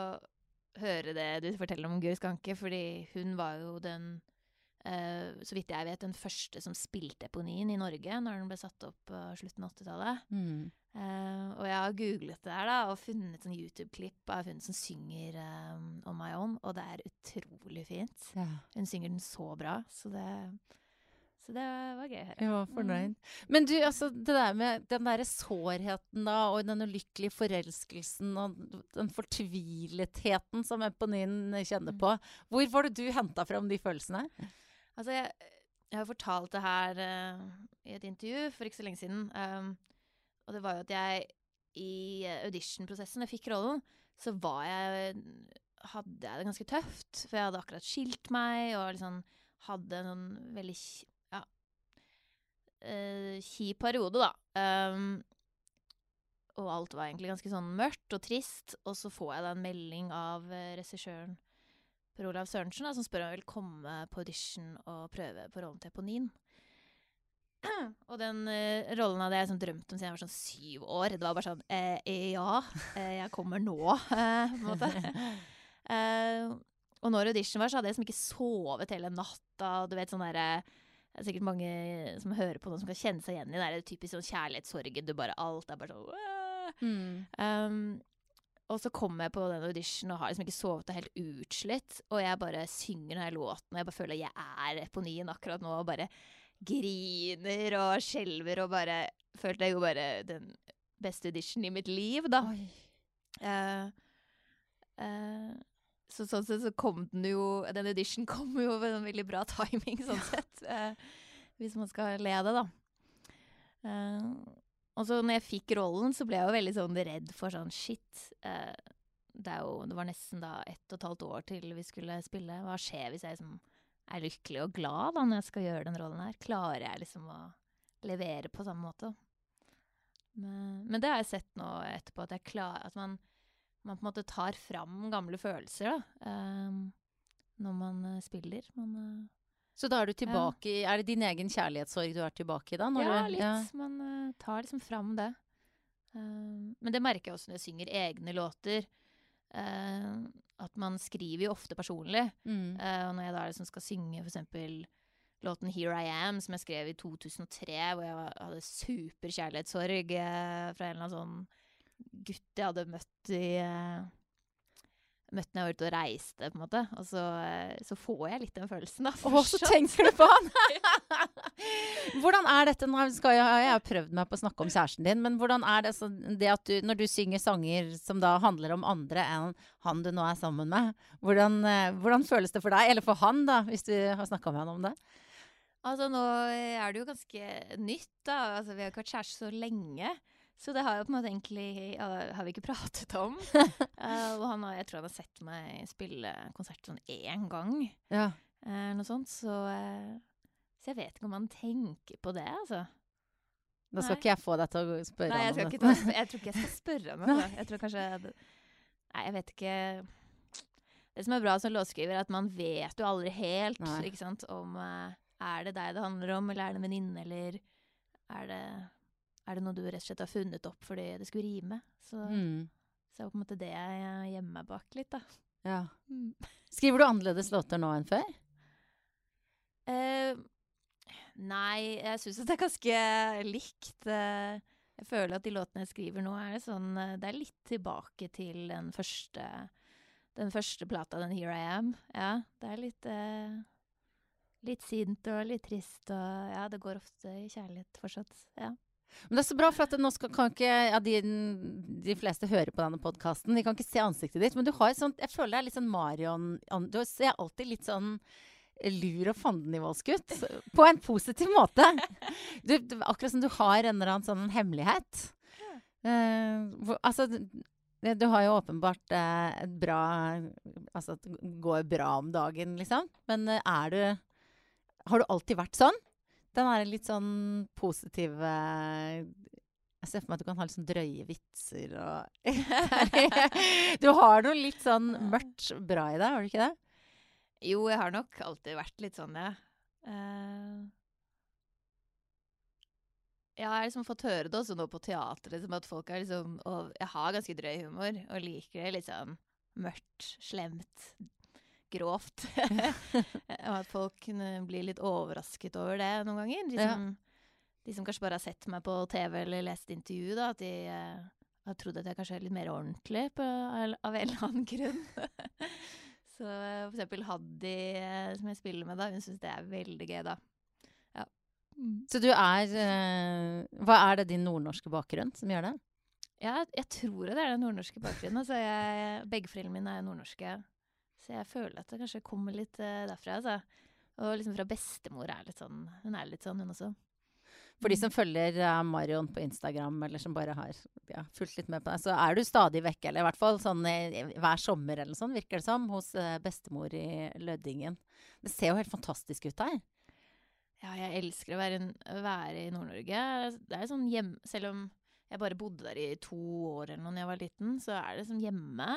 høre det du forteller om Guri Skanke, fordi hun var jo den Uh, så vidt jeg vet, den første som spilte Eponien i Norge når den ble satt opp på slutten av 80-tallet. Mm. Uh, og jeg har googlet det her da, og funnet en YouTube-klipp av hun som synger um, On My Own, og det er utrolig fint. ja. Hun synger den så bra, så det, så det var gøy å høre. Jeg var Mm. Men du, altså det der med den derre sårheten da, og den ulykkelige forelskelsen og den fortviletheten som Eponine kjenner på. Hvor var det du henta fram de følelsene? Altså, jeg, jeg har fortalt det her uh, i et intervju for ikke så lenge siden. Um, og det var jo at jeg i auditionprosessen, jeg fikk rollen, så var jeg Hadde jeg det ganske tøft. For jeg hadde akkurat skilt meg og liksom hadde en sånn veldig eh, kjip periode, da. Um, og alt var egentlig ganske sånn mørkt og trist. Og så får jeg da en melding av uh, regissøren Per Olav Sørensen, da, som spør om jeg vil komme på audition og prøve på rollen til Eponin. [clears throat] Og den uh, rollen hadde jeg liksom drømt om siden jeg var sånn syv år. Det var bare sånn eh, Ja, eh, jeg kommer nå, [laughs] eh, på en måte. [laughs] Og når audition var, så hadde jeg liksom ikke sovet hele natta. Du vet sånn derre Det er sikkert mange som hører på noe som kan kjenne seg igjen i det der typisk sånn kjærlighetssorgen. Du bare Alt er bare sånn mm. Um, og så kommer jeg på den auditionen og har liksom ikke sovet og er helt utslitt. Og jeg bare synger denne låten, og jeg bare føler at jeg er Eponien akkurat nå. Og bare griner og skjelver og bare Følte jeg jo bare den beste auditionen i mitt liv, da. Uh, eh, så sånn sett så kom den jo Den audition [laughs] kom jo ved en veldig bra timing, sånn sett. eh, hvis man skal le av det, da. Eh, og så når jeg fikk rollen, så ble jeg jo veldig sånn redd for sånn shit. Eh, det, jo, det var nesten da ett og et halvt år til vi skulle spille. Hva skjer hvis jeg liksom er lykkelig og glad da når jeg skal gjøre den rollen her? Klarer jeg liksom å levere på samme måte? Men, men det har jeg sett nå etterpå, at klarer At man, man på en måte tar fram gamle følelser, da. eh, når man eh, spiller. Man eh, Så da er du tilbake i Er det din egen kjærlighetssorg du er tilbake i da? Ja, du- litt. Man uh, tar liksom fram det. Uh, men det merker jeg også når jeg synger egne låter. Uh, at man skriver jo ofte personlig. Mm. Eh, og når jeg da liksom skal synge for eksempel låten 'Here I Am', som jeg skrev i 2003, hvor jeg var, hadde super kjærlighetssorg eh, fra en eller annen sånn gutt jeg hadde møtt i eh, Møtt når jeg var ute og reiste, på en måte. Og så, eh, så får jeg litt den følelsen, da. Å, så tenker du på han! [laughs] hvordan er dette nå skal jeg, jeg har prøvd meg på å snakke om kjæresten din, men hvordan er det, så, det at du, når du synger sanger som da handler om andre enn han du nå er sammen med, hvordan, eh, hvordan føles det for deg, eller for han, da, hvis du har snakka med han om det? Altså, nå er det jo ganske nytt, da. Altså, vi har ikke vært kjærester så lenge. Så det har jo på en måte egentlig har vi ikke pratet om. uh, [laughs] og han har, jeg tror han har sett meg spille konsert sånn én gang, Ja. uh, noe sånt. Så, uh, så jeg vet ikke om han tenker på det, altså. Da skal Nei. ikke jeg få deg til å spørre Nei, jeg, om det. ta, [laughs] jeg tror ikke jeg skal spørre ham. [laughs] det. Jeg tror kanskje Nei, jeg vet ikke Det som er bra som låtskriver, er at man vet jo aldri helt Nei. ikke sant, om Er det deg det handler om, eller er det en venninne, eller er det, er det noe du rett og slett har funnet opp fordi det skulle rime? Så, Mm. så er det på en måte det jeg gjemmer meg bak litt, da. Ja. Mm. Skriver du annerledes låter nå enn før? Uh, nei, jeg syns det er ganske likt. eh, jeg føler at de låtene jeg skriver nå, er det sånn eh, Det er litt tilbake til den første Den første plata, den 'Here I Am'. Ja, det er litt uh, Litt sint og litt trist og Ja, det går ofte i kjærlighet fortsatt. Ja. Men det er så bra, for at nå skal, kan ikke ja, de, de fleste hører på denne podkasten. De kan ikke se ansiktet ditt, men du har et sånt Jeg føler det er litt sånn Marion Du ser alltid litt sånn lur og fandenivoldsk ut. På en positiv måte. Du, du, akkurat som du har en eller annen sånn hemmelighet. Uh, for, altså, Du har jo åpenbart eh, et bra Altså at det går bra om dagen, liksom. Men eh, er du Har du alltid vært sånn? Den er litt sånn positiv eh, Jeg ser for meg at du kan ha litt sånn drøye vitser og [laughs] [laughs] Du har noe litt sånn mørkt bra i deg, har du ikke det? Jo, jeg har nok alltid vært litt sånn, ja. Eh, jeg har liksom fått høre det også nå på teatret, liksom, at folk er liksom Og jeg har ganske drøy humor, og liker det litt sånn mørkt, slemt, grovt. [laughs] og at folk kunne bli litt overrasket over det noen ganger. De Ja. som, de som kanskje bare har sett meg på TV eller lest intervju, da, at de eh, har trodd at jeg kanskje er litt mer ordentlig på, av en eller annen [laughs] grunn. Så eh, for eksempel Haddy, eh, som jeg spiller med, da, hun syns det er veldig gøy, da. Ja. Så du er eh, Hva er det din nordnorske bakgrunn som gjør det? Ja, jeg tror det er den nordnorske bakgrunnen. Altså, jeg, begge foreldrene mine er nordnorske. Så jeg føler at det kanskje kommer litt eh, derfra. Altså. Og liksom fra bestemor er litt sånn Hun er litt sånn, hun også. For de som følger eh, Marion på Instagram, eller som bare har ja, fulgt litt med på deg, så er du stadig vekke, eller i hvert fall sånn eh, hver sommer eller sånn, virker det som, hos bestemor i Lødingen. Det ser jo helt fantastisk ut her. Ja, jeg elsker å være, være i Nord-Norge. Det er sånn hjem... Selv om jeg bare bodde der i to år eller noe da jeg var liten, så er det som hjemme.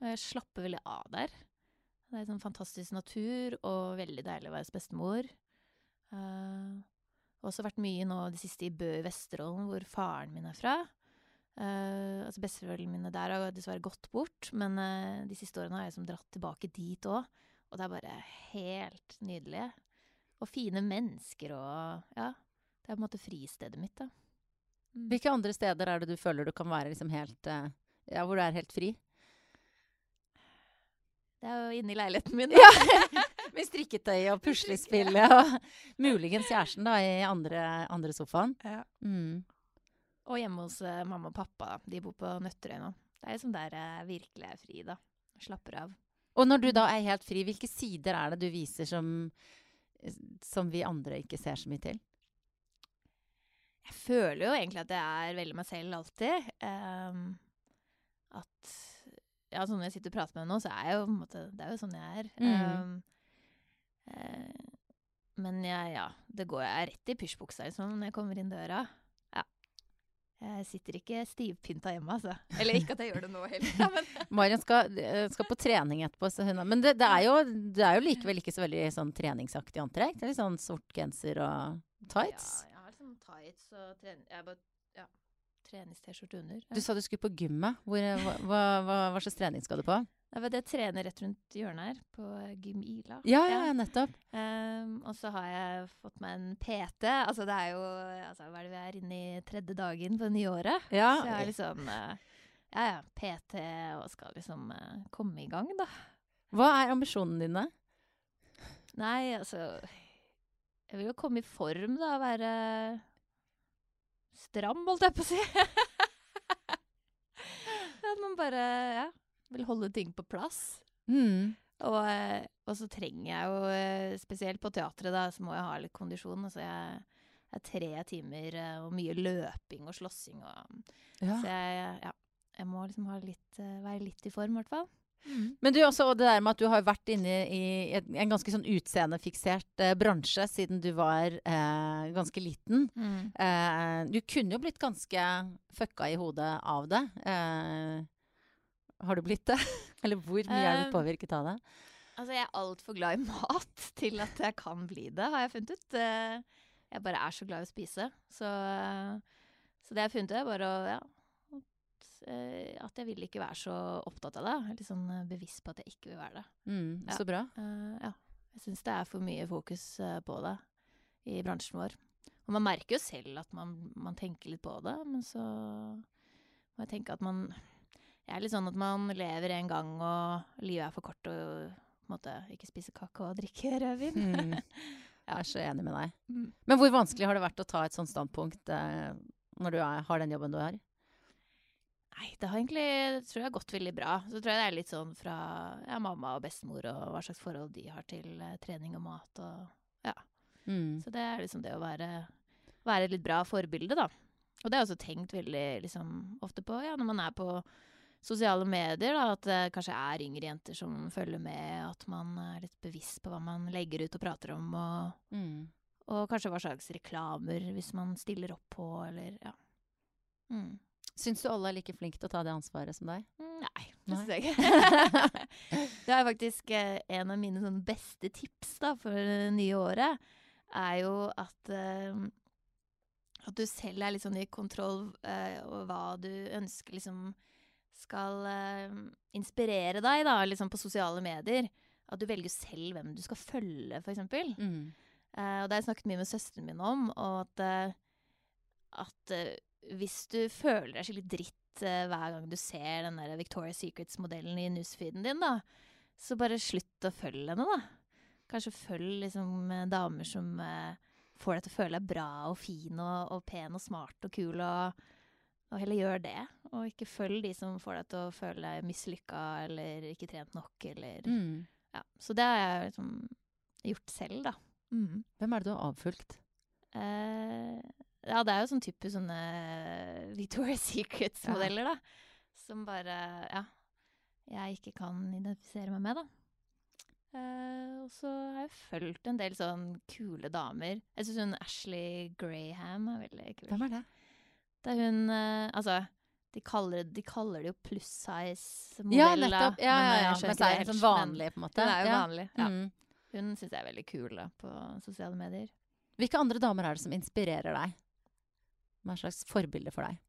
Og jeg slapper veldig av der. Det er sånn fantastisk natur, og veldig deilig å være bestemor. Uh, også vært mye nå det siste i Bø i Vesterålen, hvor faren min er fra. Uh, altså Besteforeldrene mine der har dessverre gått bort, men uh, de siste årene har jeg som dratt tilbake dit òg. Og det er bare helt nydelig. Og fine mennesker og Ja. Det er på en måte fristedet mitt, da. Mm. Hvilke andre steder er det du føler du kan være liksom helt eh, Ja, hvor du er helt fri? Det er jo inne i leiligheten min. Ja! [laughs] Med strikketøy og puslespill og [laughs] muligens kjæresten da i andre, andre sofaen. Ja. Mm. Og hjemme hos uh, mamma og pappa. De bor på Nøtterøy nå. Det er liksom der jeg virkelig er fri, da. Slapper av. Og når du da er helt fri, hvilke sider er det du viser som, som vi andre ikke ser så mye til? Jeg føler jo egentlig at jeg er veldig meg selv alltid. Um, at Ja, sånn når jeg sitter og prater med henne nå, så er jeg jo på en måte Det er jo sånn jeg er. Mm. Um, uh, men jeg, ja, det går jeg rett i pysjbuksa liksom, når jeg kommer inn døra. Ja. Jeg sitter ikke stivpynta hjemme, altså. Eller ikke at jeg gjør det nå heller, [laughs] men [laughs] Marion skal, eh, skal på trening etterpå. Så hun, men det, det, er jo, det er jo likevel ikke så veldig sånn treningsaktig antrekk. Det er litt sånn sort genser og tights. Ja, tights og tren jeg bare, ja, treningst-T-skjorte under. Ja. Du sa du skulle på gymmet. Hvor, hva, hva, hva, hva slags trening skal du på? Jeg trener rett rundt hjørnet her, på Gym Ila. Ja, ja, ja nettopp. Um, og så har jeg fått meg en PT. Altså det er jo altså, Hva er det vi er inne i tredje dagen på det nye året? Ja, Så jeg er liksom uh, Ja ja, PT og skal liksom uh, komme i gang, da. Hva er ambisjonene dine? Nei, altså Jeg vil jo komme i form, da. Være stram, holdt jeg på å si. [laughs] At man bare ja, vil holde ting på plass. Mm. Og, eh, og så trenger jeg jo, eh, spesielt på teatret, da, så må jeg ha litt kondisjon. Altså jeg det er tre timer eh, og mye løping og slåssing og Ja. Så jeg, ja, jeg må liksom ha litt, være litt i form, i hvert fall. Men du, også det der med at du har vært inne i et, en ganske sånn utseendefiksert eh, bransje siden du var eh, ganske liten. Eh, du kunne jo blitt ganske fucka i hodet av det. Eh, har du blitt det? [laughs] Eller hvor mye er du Um, påvirket av det? Altså, jeg er altfor glad i mat [laughs] til at jeg kan bli det, har jeg funnet ut. Eh, Jeg bare er så glad i å spise. Så, så det jeg har funnet ut, er bare å ja, at, eh, at jeg vil ikke være så opptatt av det. Jeg er litt sånn eh, bevisst på at jeg ikke vil være det. Mm, ja. Så bra. Eh, ja. Jeg syns det er for mye fokus på det i bransjen vår. Og man merker jo selv at man, man tenker litt på det, men så må jeg tenke at man Jeg er litt sånn at man lever en gang, og livet er for kort å måte, ikke spise kake og drikke [laughs] rødvin. Mm. [laughs] Jeg er så enig med deg. Mm. Men hvor vanskelig har det vært å ta et sånt standpunkt eh, når du er, har den jobben du har? Nei, det har egentlig tror jeg gått veldig bra. Så tror jeg det er litt sånn fra ja, mamma og bestemor og hva slags forhold de har til eh, trening og mat og ja. Mm. Så det er liksom det å være, være et litt bra forbilde, da. Og det har jeg også tenkt veldig liksom, ofte på ja, når man er på sosiale medier, da, at det kanskje er yngre jenter som følger med, at man er litt bevisst på hva man legger ut og prater om, og, Mm. og kanskje hva slags reklamer hvis man stiller opp på, eller ja. Mm. Syns du alle er like flinke til å ta det ansvaret som deg? Nei, det syns jeg ikke. [laughs] det er faktisk eh, en av mine sånn beste tips da, for det nye året. Er jo at eh, At du selv er litt sånn i kontroll eh, over hva du ønsker liksom skal eh, inspirere deg, da, liksom på sosiale medier. At du velger selv hvem du skal følge, eksempel. Mm. Eh, og det har jeg snakket mye med søsteren min om, og at, at hvis du føler deg skikkelig dritt eh, hver gang du ser den der Victoria's Secrets-modellen i newsfeeden din, da, så bare slutt å følge henne, da. Kanskje følg liksom eh, damer som eh, får deg til å føle deg bra og fin og, og pen og smart og kul, og, og heller gjør det. Og ikke følg de som får deg til å føle deg mislykka eller ikke trent nok, eller Mm. Ja. Så det har jeg liksom gjort selv, da. Mm. Hvem er det du har avfulgt? Eh, ja, det er jo sånn typisk sånne [laughs] Victoria's Secrets-modeller, da. Som bare Ja. Jeg ikke kan identifisere meg med, da. Uh, og så har jeg fulgt en del sånn kule damer. Jeg syns hun Ashley Graham er veldig kul. Hvem er det? Det er hun uh, Altså, de kaller, de kaller det jo pluss size-modell, Ja, nettopp. Ja, ja, ja. skjønner Men det så er det det helt, sånn vanlig, på en måte. Hun er jo ja. vanlig. Ja. Mm. Hun syns jeg er veldig kul da, på sosiale medier. Hvilke andre damer er det som inspirerer deg? Hva er slags forbilde for deg?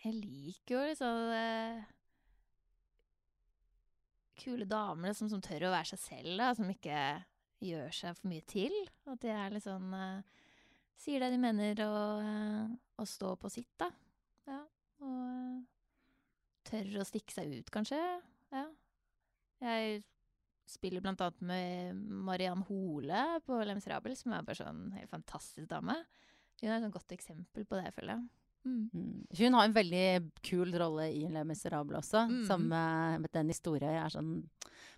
Jeg liker jo liksom eh, Kule damer liksom, som tør å være seg selv, da, som ikke gjør seg for mye til. At de er sånn eh, Sier det de mener, og, eh, og står på sitt, da. Ja. Og eh, tør å stikke seg ut, kanskje. Ja. Jeg spiller blant annet med Mariann Hole på Les Miserables, som er bare sånn helt fantastisk dame. Hun er et sånn godt eksempel på det, føler jeg. Mm. Mm. Hun har en veldig kul rolle i Le Miserable også, Mm. som med med den historien er sånn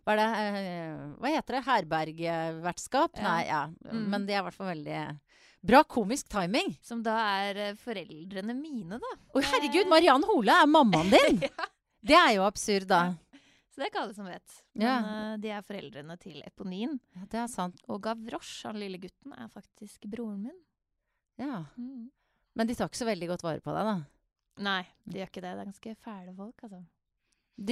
Hva er det? eh, hva heter det? Herbergvertskap? Ja. Nei, ja. Mm. Men de er i hvert fall veldig Bra komisk timing! Som da er eh, foreldrene mine, da. Å, herregud! Mariann Hole er mammaen din! [laughs] ja. Det er jo absurd, da. Så det er ikke alle som vet. Men Ja. uh, de er foreldrene til Eponin. Ja, det er sant. Og Gavroche, han lille gutten, er faktisk broren min. Ja. Mm. Men de tar ikke så veldig godt vare på deg, da. Nei, de gjør ikke det. Det er ganske fæle folk, altså.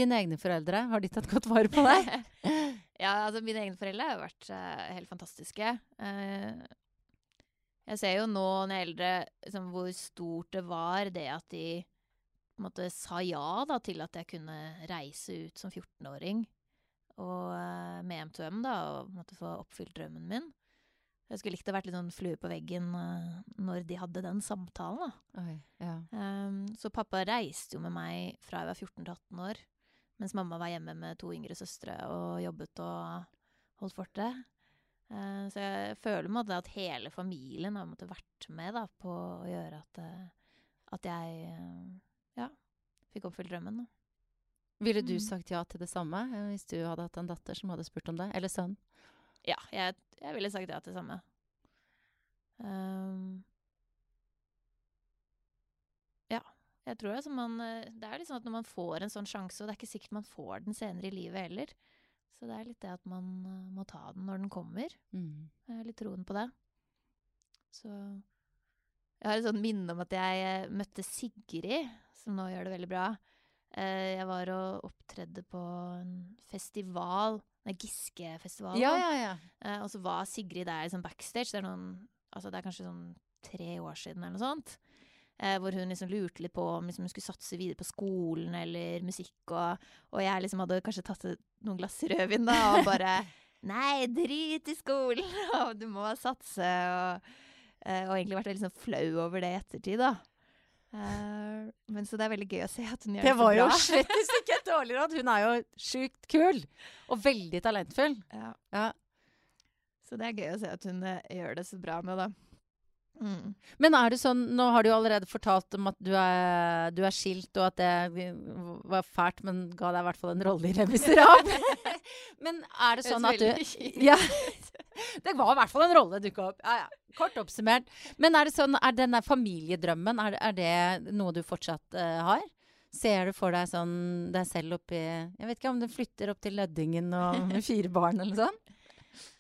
Dine egne foreldre, har de tatt godt vare på deg? [laughs] ja, altså mine egne foreldre har vært uh, helt fantastiske. Uh, jeg ser jo nå når jeg er eldre, liksom, hvor stort det var det at de på en måte, sa ja da, til at jeg kunne reise ut som 14-åring og eh, med M2M da, og måtte få oppfylt drømmen min. Jeg skulle likt å vært litt sånn flue på veggen eh, når de hadde den samtalen. da. Oi, ja. Um, så pappa reiste jo med meg fra jeg var 14 til 18 år, mens mamma var hjemme med to yngre søstre og jobbet og holdt fortet. Uh, så jeg føler på at hele familien har måttet vært med da, på å gjøre at, uh, at jeg ja, fikk oppfylt drømmen. Da. Ville du Mm. sagt ja til det samme eh, hvis du hadde hatt en datter som hadde spurt om det? Eller sønn? Ja, jeg, jeg ville sagt ja til det samme. Um, ja, jeg tror altså man eh, Det er sånn at når man får en sånn sjanse, og det er ikke sikkert man får den senere i livet heller, så det er litt det at man eh, må ta den når den kommer. Mm. Jeg har litt troen på det. Så Jeg har et sånt minne om at jeg eh, møtte Sigrid, som nå gjør det veldig bra. Eh, Jeg var og opptredde på en festival, nei, Giske-festival. Ja, ja, ja. Eh, og så var Sigrid der liksom backstage. Det er, noen, altså det er kanskje sånn tre år siden eller noe sånt. Hvor hun liksom lurte litt på om liksom hun skulle satse videre på skolen eller musikk. Og, og jeg liksom hadde kanskje tatt noen glass rødvin da, og bare [laughs] Nei, drit i skolen! og [laughs] du må satse. Og, og egentlig vært litt sånn flau over det i ettertid, da. Uh, men så det er veldig gøy å se at hun gjør Det det så var jo bra. slett ikke et dårlig råd. Hun er jo sjukt kul. Og veldig talentfull. Ja. Ja. Så det er gøy å se at hun uh, gjør det så bra nå, da. Mm. Men er det sånn Nå har du jo allerede fortalt om at du er, du er skilt, og at det var fælt, men ga deg i hvert fall en rolle i Les Miserables. [laughs] men er det sånn at du ja. Det var i hvert fall en rolle dukka opp. Ja, ja. Kort oppsummert. Men er det sånn, er denne familiedrømmen, er, er det noe du fortsatt uh, har? Ser du for deg sånn deg selv oppi Jeg vet ikke om du flytter opp til Løddingen og fire barn eller sånn?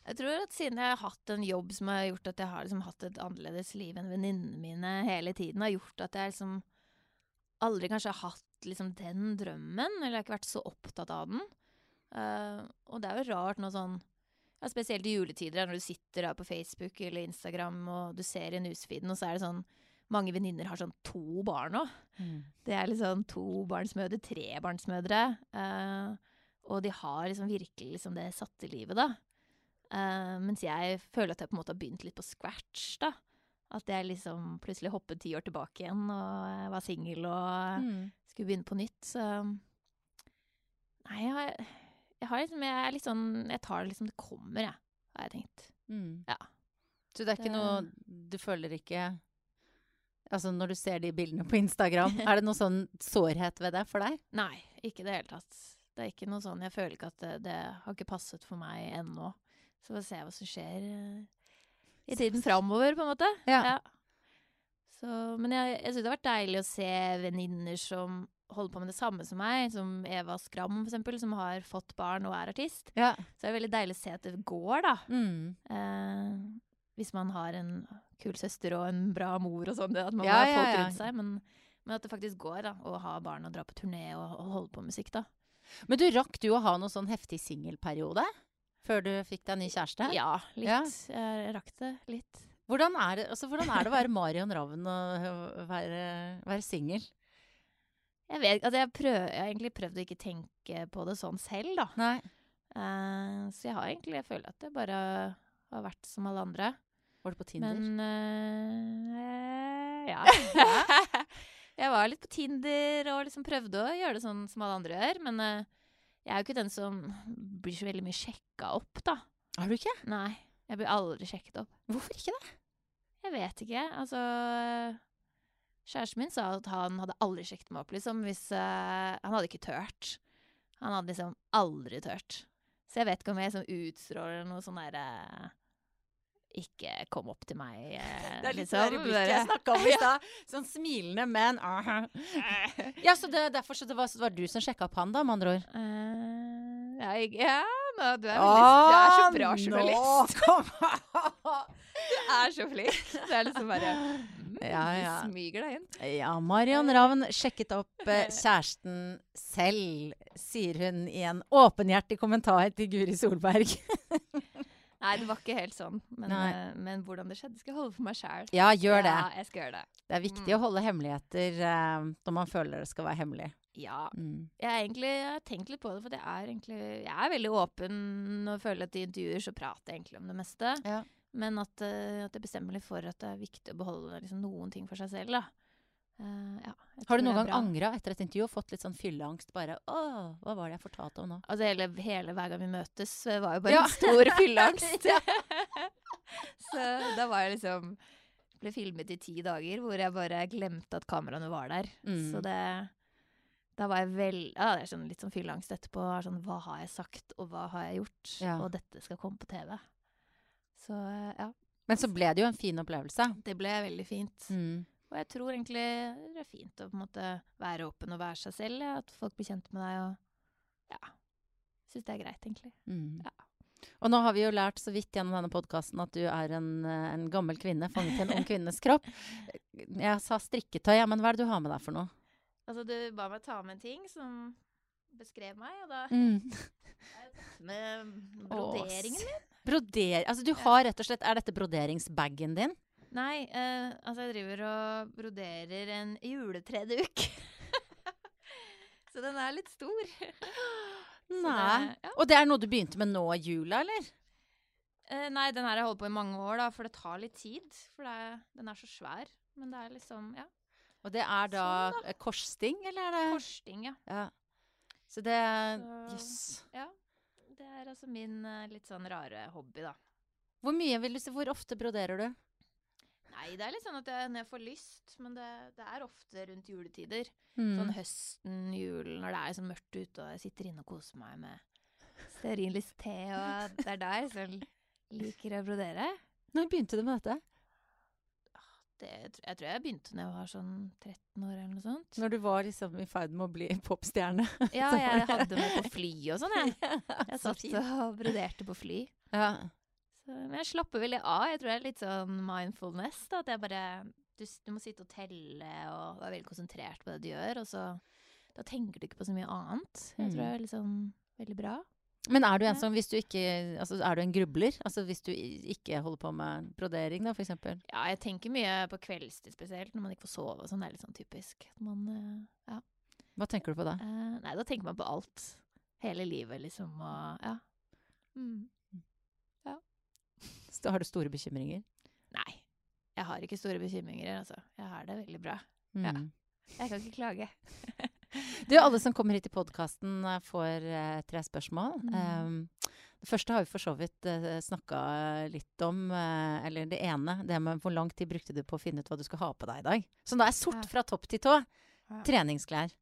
Jeg tror at siden jeg har hatt en jobb som har gjort at jeg har liksom hatt et annerledes liv enn venninnene mine hele tiden, har gjort at jeg liksom aldri kanskje har hatt liksom den drømmen, eller jeg har ikke vært så opptatt av den. Uh, og det er jo rart nå sånn ja, Spesielt i juletider, når du sitter her på Facebook eller Instagram og du ser i newsfeeden, og så er det sånn Mange venninner har sånn to barn nå. Det er liksom tobarnsmødre, trebarnsmødre. Uh, og de har liksom virkelig liksom det satte livet, da. Eh, mens jeg føler at jeg på en måte har begynt litt på scratch, da. At jeg liksom plutselig hoppet ti år tilbake igjen og var singel og Mm. skulle begynne på nytt. Så Nei, jeg har, jeg har liksom Jeg er litt sånn Jeg tar det liksom det kommer, jeg, har jeg tenkt. Mm. Ja. Så det er ikke Det- noe Du føler ikke Altså når du ser de bildene på Instagram, er det noe sånn sårhet ved det for deg? [laughs] Nei, ikke i det hele tatt. Det er ikke noe sånn Jeg føler ikke at det, det har ikke passet for meg ennå. Så får vi se hva som skjer eh, i tiden framover, på en måte. Ja. Så, men jeg, jeg syns det har vært deilig å se venninner som holder på med det samme som meg, som Eva Skram eksempel, som har fått barn og er artist. Ja. Så det er veldig deilig å se at det går, da. Mm. Eh, hvis man har en kul søster og en bra mor og sånn, at man Ja, har ja, folk ja. rundt seg. Men, men at det faktisk går, da. Å ha barn og dra på turné og, og holde på med musikk, da. Men du, rakk du å ha noen sånn heftig singelperiode før du fikk deg ny kjæreste? Ja, litt. Ja. Jeg rakk det litt. Hvordan, er det, altså, hvordan er det å være Marion Ravn og være, være singel? Jeg vet, altså jeg, prøv, jeg har egentlig prøvd å ikke tenke på det sånn selv, da. Nei. Uh, så jeg har egentlig Jeg føler at jeg bare har vært som alle andre. Var du på Tinder? Men uh, Ja. [laughs] [laughs] jeg var litt på Tinder og liksom prøvde å gjøre det sånn som alle andre gjør. Men eh, jeg er jo ikke den som blir så veldig mye sjekka opp, da. er du ikke? Nei. Jeg blir aldri sjekket opp. Hvorfor ikke det? Jeg vet ikke. Altså Kjæresten min sa at han hadde aldri sjekket meg opp, liksom, hvis uh, Han hadde ikke tørt. Han hadde liksom aldri tørt. Så jeg vet ikke om jeg liksom utstråler noe sånn derre Ikke kom opp til meg, eh, Det er litt liksom. det blikket jeg snakka om i [laughs] stad. Sånn smilende, men aha. [laughs] Ja, så det, derfor så det var, så det var du som sjekka opp han, da, med andre ord? Eh, ja, jeg, ja nå, du er veldig Du er så bra journalist. [laughs] Du er så flink. Det er liksom bare mm, Ja, ja. Du smyger deg inn. Ja, Marion Ravn sjekket opp eh, kjæresten selv, sier hun i en åpenhjertig kommentar til Guri Solberg. Nei, det var ikke helt sånn. Men, eh, men hvordan det skjedde, skal jeg holde for meg sjæl. Ja, gjør det. Ja, jeg skal gjøre det. Det er viktig Mm. å holde hemmeligheter uh, når man føler det skal være hemmelig. Ja. Mm. Jeg, er egentlig, jeg har tenkt litt på det, for jeg er egentlig Jeg er veldig åpen og føler at i intervjuer så prater jeg egentlig om det meste. Ja. Men at, uh, at jeg bestemmer litt for at det er viktig å beholde liksom, noen ting for seg selv. Da. Eh, ja, Har du noen gang angra etter et intervju og fått litt sånn fylleangst? Bare 'Å, hva var det jeg fortalte om nå?' Altså hele, hele hver gang vi møtes, eh, var jo bare Ja. en stor [laughs] fylleangst. [laughs] så da var jeg liksom Ble filmet i ti dager hvor jeg bare glemte at kameraene var der. Mm. Så det Da var jeg vel Ja, det er sånn, litt sånn fylleangst etterpå. er Sånn, hva har jeg sagt, og hva har jeg gjort? Ja. Og dette skal komme på TV. Så eh, ja. Men så ble det jo en fin opplevelse. Det ble veldig fint. Mm. Og jeg tror egentlig det er fint å på en måte være åpen og være seg selv. Ja, at folk blir kjent med deg og Ja. Syns det er greit, egentlig. Mm. Ja. Og nå har vi jo lært så vidt gjennom denne podkasten at du er en, eh, en gammel kvinne fanget i en ung kvinnes kropp. [laughs] Jeg sa strikketøy, ja, men hva er det du har med deg for noe? Altså, du ba meg ta med en ting som beskrev meg, og da Mm. [laughs] med broderingen min. Broder... Altså, du har rett og slett Er dette broderingsbagen din? Nei, eh, altså jeg driver og broderer en juletreduk. [laughs] Så den er litt stor. Nei. det- ja. Og det er noe du begynte med nå i jula, eller? Eh, nei, den her har jeg holdt på i mange år, da, for det tar litt tid. For er, den er så svær. Men det er liksom Ja. Og det er da Sånn, da. korssting, eller er det Korssting, ja. Ja. Så det Jøss. Yes. ja. Det er altså min eh, litt sånn rare hobby, da. Hvor mye vil du si Hvor ofte broderer du? Nei, det er litt sånn at jeg, når jeg får lyst, men det, det er ofte rundt juletider. Mm. Sånn høsten, julen, når det er sånn mørkt ute, og jeg sitter inne og koser meg med stearinlys te, og det er da jeg sånn liker å brodere. Når begynte du med dette? Det, jeg tror jeg begynte når jeg var sånn 13 år eller noe sånt. Når du var liksom i ferd med å bli popstjerne? [laughs] Ja, jeg hadde meg på fly og sånn, jeg. [laughs] Jeg satt og broderte på fly. Ja. Men jeg slapper veldig av. Jeg tror det er litt sånn mindfulness. Da, at jeg bare du, du må sitte og telle og være veldig konsentrert på det du gjør. Og så Da tenker du ikke på så mye annet. Jeg tror det er liksom veldig bra. Men er du en som hvis du ikke Altså er du en grubler? Altså hvis du ikke holder på med brodering, da, eksempel? Ja, jeg tenker mye på kveldstid spesielt, når man ikke får sove og sånn. Det er litt sånn typisk. Man eh, Ja. Hva tenker du på da? Eh, nei, da tenker man på alt. Hele livet, liksom, og ja. Mm. Har du store bekymringer? Nei. Jeg har ikke store bekymringer, altså. Jeg har det veldig bra. Ja. Mm. Jeg kan ikke klage. [laughs] Du, alle som kommer hit i podkasten, får uh, tre spørsmål. Mm. Um, det første har vi for så vidt uh, snakka litt om. Uh, eller det ene, det med hvor lang tid brukte du på å finne ut hva du skal ha på deg i dag? Som da er sort Ja. fra topp til tå. Ja. Treningsklær.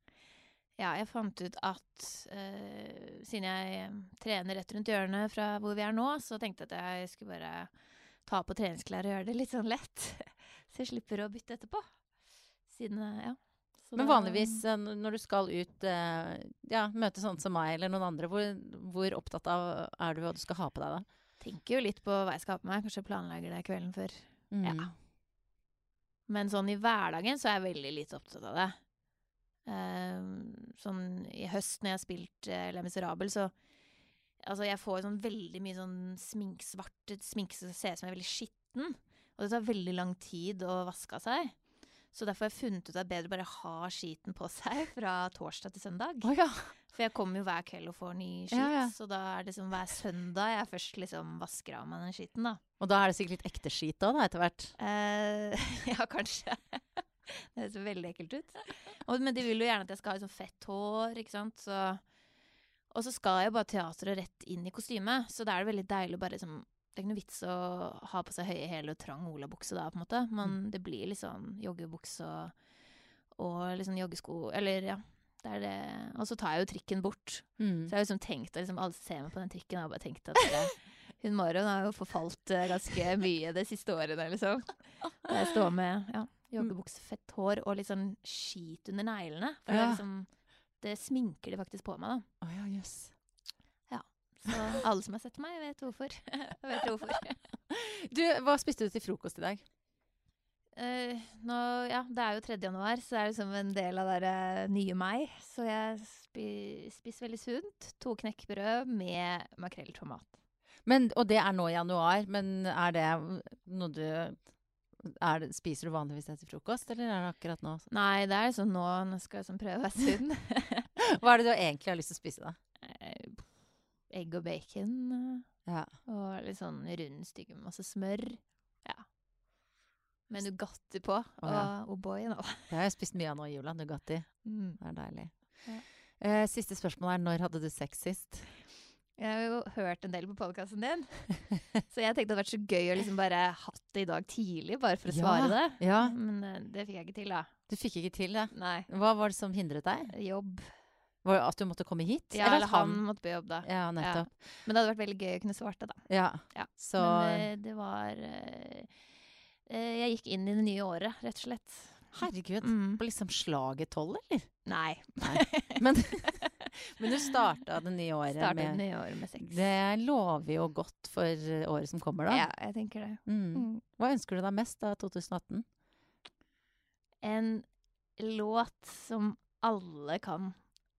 Ja, jeg fant ut at uh, siden jeg eh, trener rett rundt hjørnet fra hvor vi er nå, så tenkte jeg at jeg skulle bare ta på treningsklær og gjøre det litt sånn lett. [laughs] Så jeg slipper å bytte etterpå. Siden, eh, ja. Så Men vanligvis når du skal ut, ja, møte sånne som meg eller noen andre, hvor, hvor opptatt av er du hva du skal ha på deg da? Tenker jo litt på hva jeg skal ha på meg. Kanskje planlegger det kvelden før. Mm. Ja. Men sånn i hverdagen så er jeg veldig lite opptatt av det. Ehm, sånn i høst når jeg har spilt uh, Les Miserable, så Altså, jeg får sånn veldig mye sånn smink, svart sminke som ser ut som jeg er veldig skitten. Og det tar veldig lang tid å vaske av seg. Så derfor har jeg funnet ut at det er bedre å bare ha skiten på seg [laughs] fra torsdag til søndag. Oh, ja. For jeg kommer jo hver kveld og får ny skitt, Ja, ja. så da er det liksom hver søndag jeg først liksom vasker av meg den skitten, da. Og da er det sikkert litt ekte skit òg, da, etter hvert. Eh, [laughs] ja, kanskje. [laughs] det høres veldig ekkelt ut. Og, men de vil jo gjerne at jeg skal ha liksom fett hår, ikke sant. Så, og så skal jeg bare teatret rett inn i kostyme, så da er det veldig deilig å bare liksom Det er ikke noe vits å ha på seg høye hæler og trang olabukse da, på en måte. Men det blir liksom sånn joggebukse og, og liksom joggesko Eller ja. Det er det. Og så tar jeg jo trikken bort. Mm. Så jeg har liksom tenkt at liksom, alle ser meg på den trikken, og har bare tenkt at det, hun Marion har jo forfalt eh, ganske mye det siste året, liksom. [laughs] Der jeg står med ja, joggebukse, fett hår og litt sånn skit under neglene. For Ja. det, liksom, det sminker de faktisk på meg, da. Oh, ja, jøss. Så alle som har sett meg, vet hvorfor. [laughs] vet hvorfor. [laughs] Du, hva spiste du til frokost i dag? Uh, nå, ja, det er jo 3. januar, så det er liksom en del av det der nye meg. Så jeg spi, spiser veldig sunt. To knekkbrød med makrell i tomat. Men, og det er nå i januar, men er det noe du det, Spiser du vanligvis det til frokost, eller er det akkurat nå? Nei, det er sånn nå Nå skal jeg sånn prøve være sunn. [laughs] Hva er det du egentlig har lyst til å spise, da? Eh, Egg og bacon. eh, Ja. Og litt sånn rundstykke med masse smør. Ja. Med Nugatti på. Oh, ja. Og O'boy nå. Det har jeg spist mye av nå i jula. Nugatti. Mm. Det er deilig. Ja. Eh, siste spørsmål er når hadde du sex sist? Jeg har jo hørt en del på podkasten din, [laughs] så jeg tenkte det hadde vært så gøy å liksom bare hatt det i dag tidlig, bare for å Ja, svare det. ja. Men eh, det fikk jeg ikke til, da. Du fikk ikke til det. Nei. Hva var det som hindret deg? Jobb. Var det at du måtte komme hit? Ja, eller han måtte på jobb, da. Ja, nettopp. Men det hadde vært veldig gøy å kunne svart det, da. Ja. Ja, Så Men eh, det var eh, Jeg gikk inn i det nye året, rett og slett. Herregud. Mm. På liksom slaget tolv, eller? Nei. Men, [laughs] men du starta det nye året Startet det med nye året med sex. Det lover jo godt for eh, året som kommer, da. Ja, jeg tenker det. Mm. Mm. Hva ønsker du deg mest av 2018? En låt som alle kan.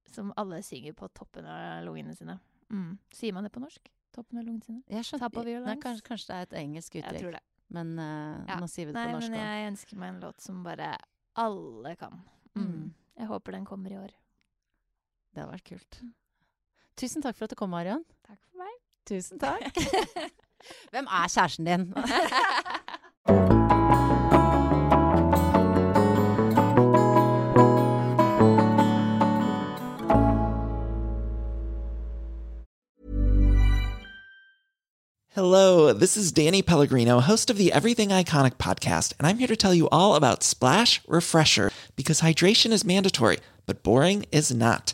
Som alle synger på toppen av lungene sine. Mm. Sier man det på norsk? Toppen av lungene sine? Jeg skjønner, nei, kanskje, kanskje det er et engelsk Jeg uttrykk. tror det. Men uh, Ja. nå sier vi det Nei, på norsk Nei, men jeg ønsker meg en låt som bare alle kan. Mm. Mm. Jeg håper den kommer i år. Det hadde vært kult. Tusen takk for at du kom, Marion. Takk for meg. Tusen [laughs] takk. Hvem er kjæresten din? Hello, this is Danny Pellegrino, host of the Everything Iconic podcast, and I'm here to tell you all about Splash Refresher because hydration is mandatory, but boring is not.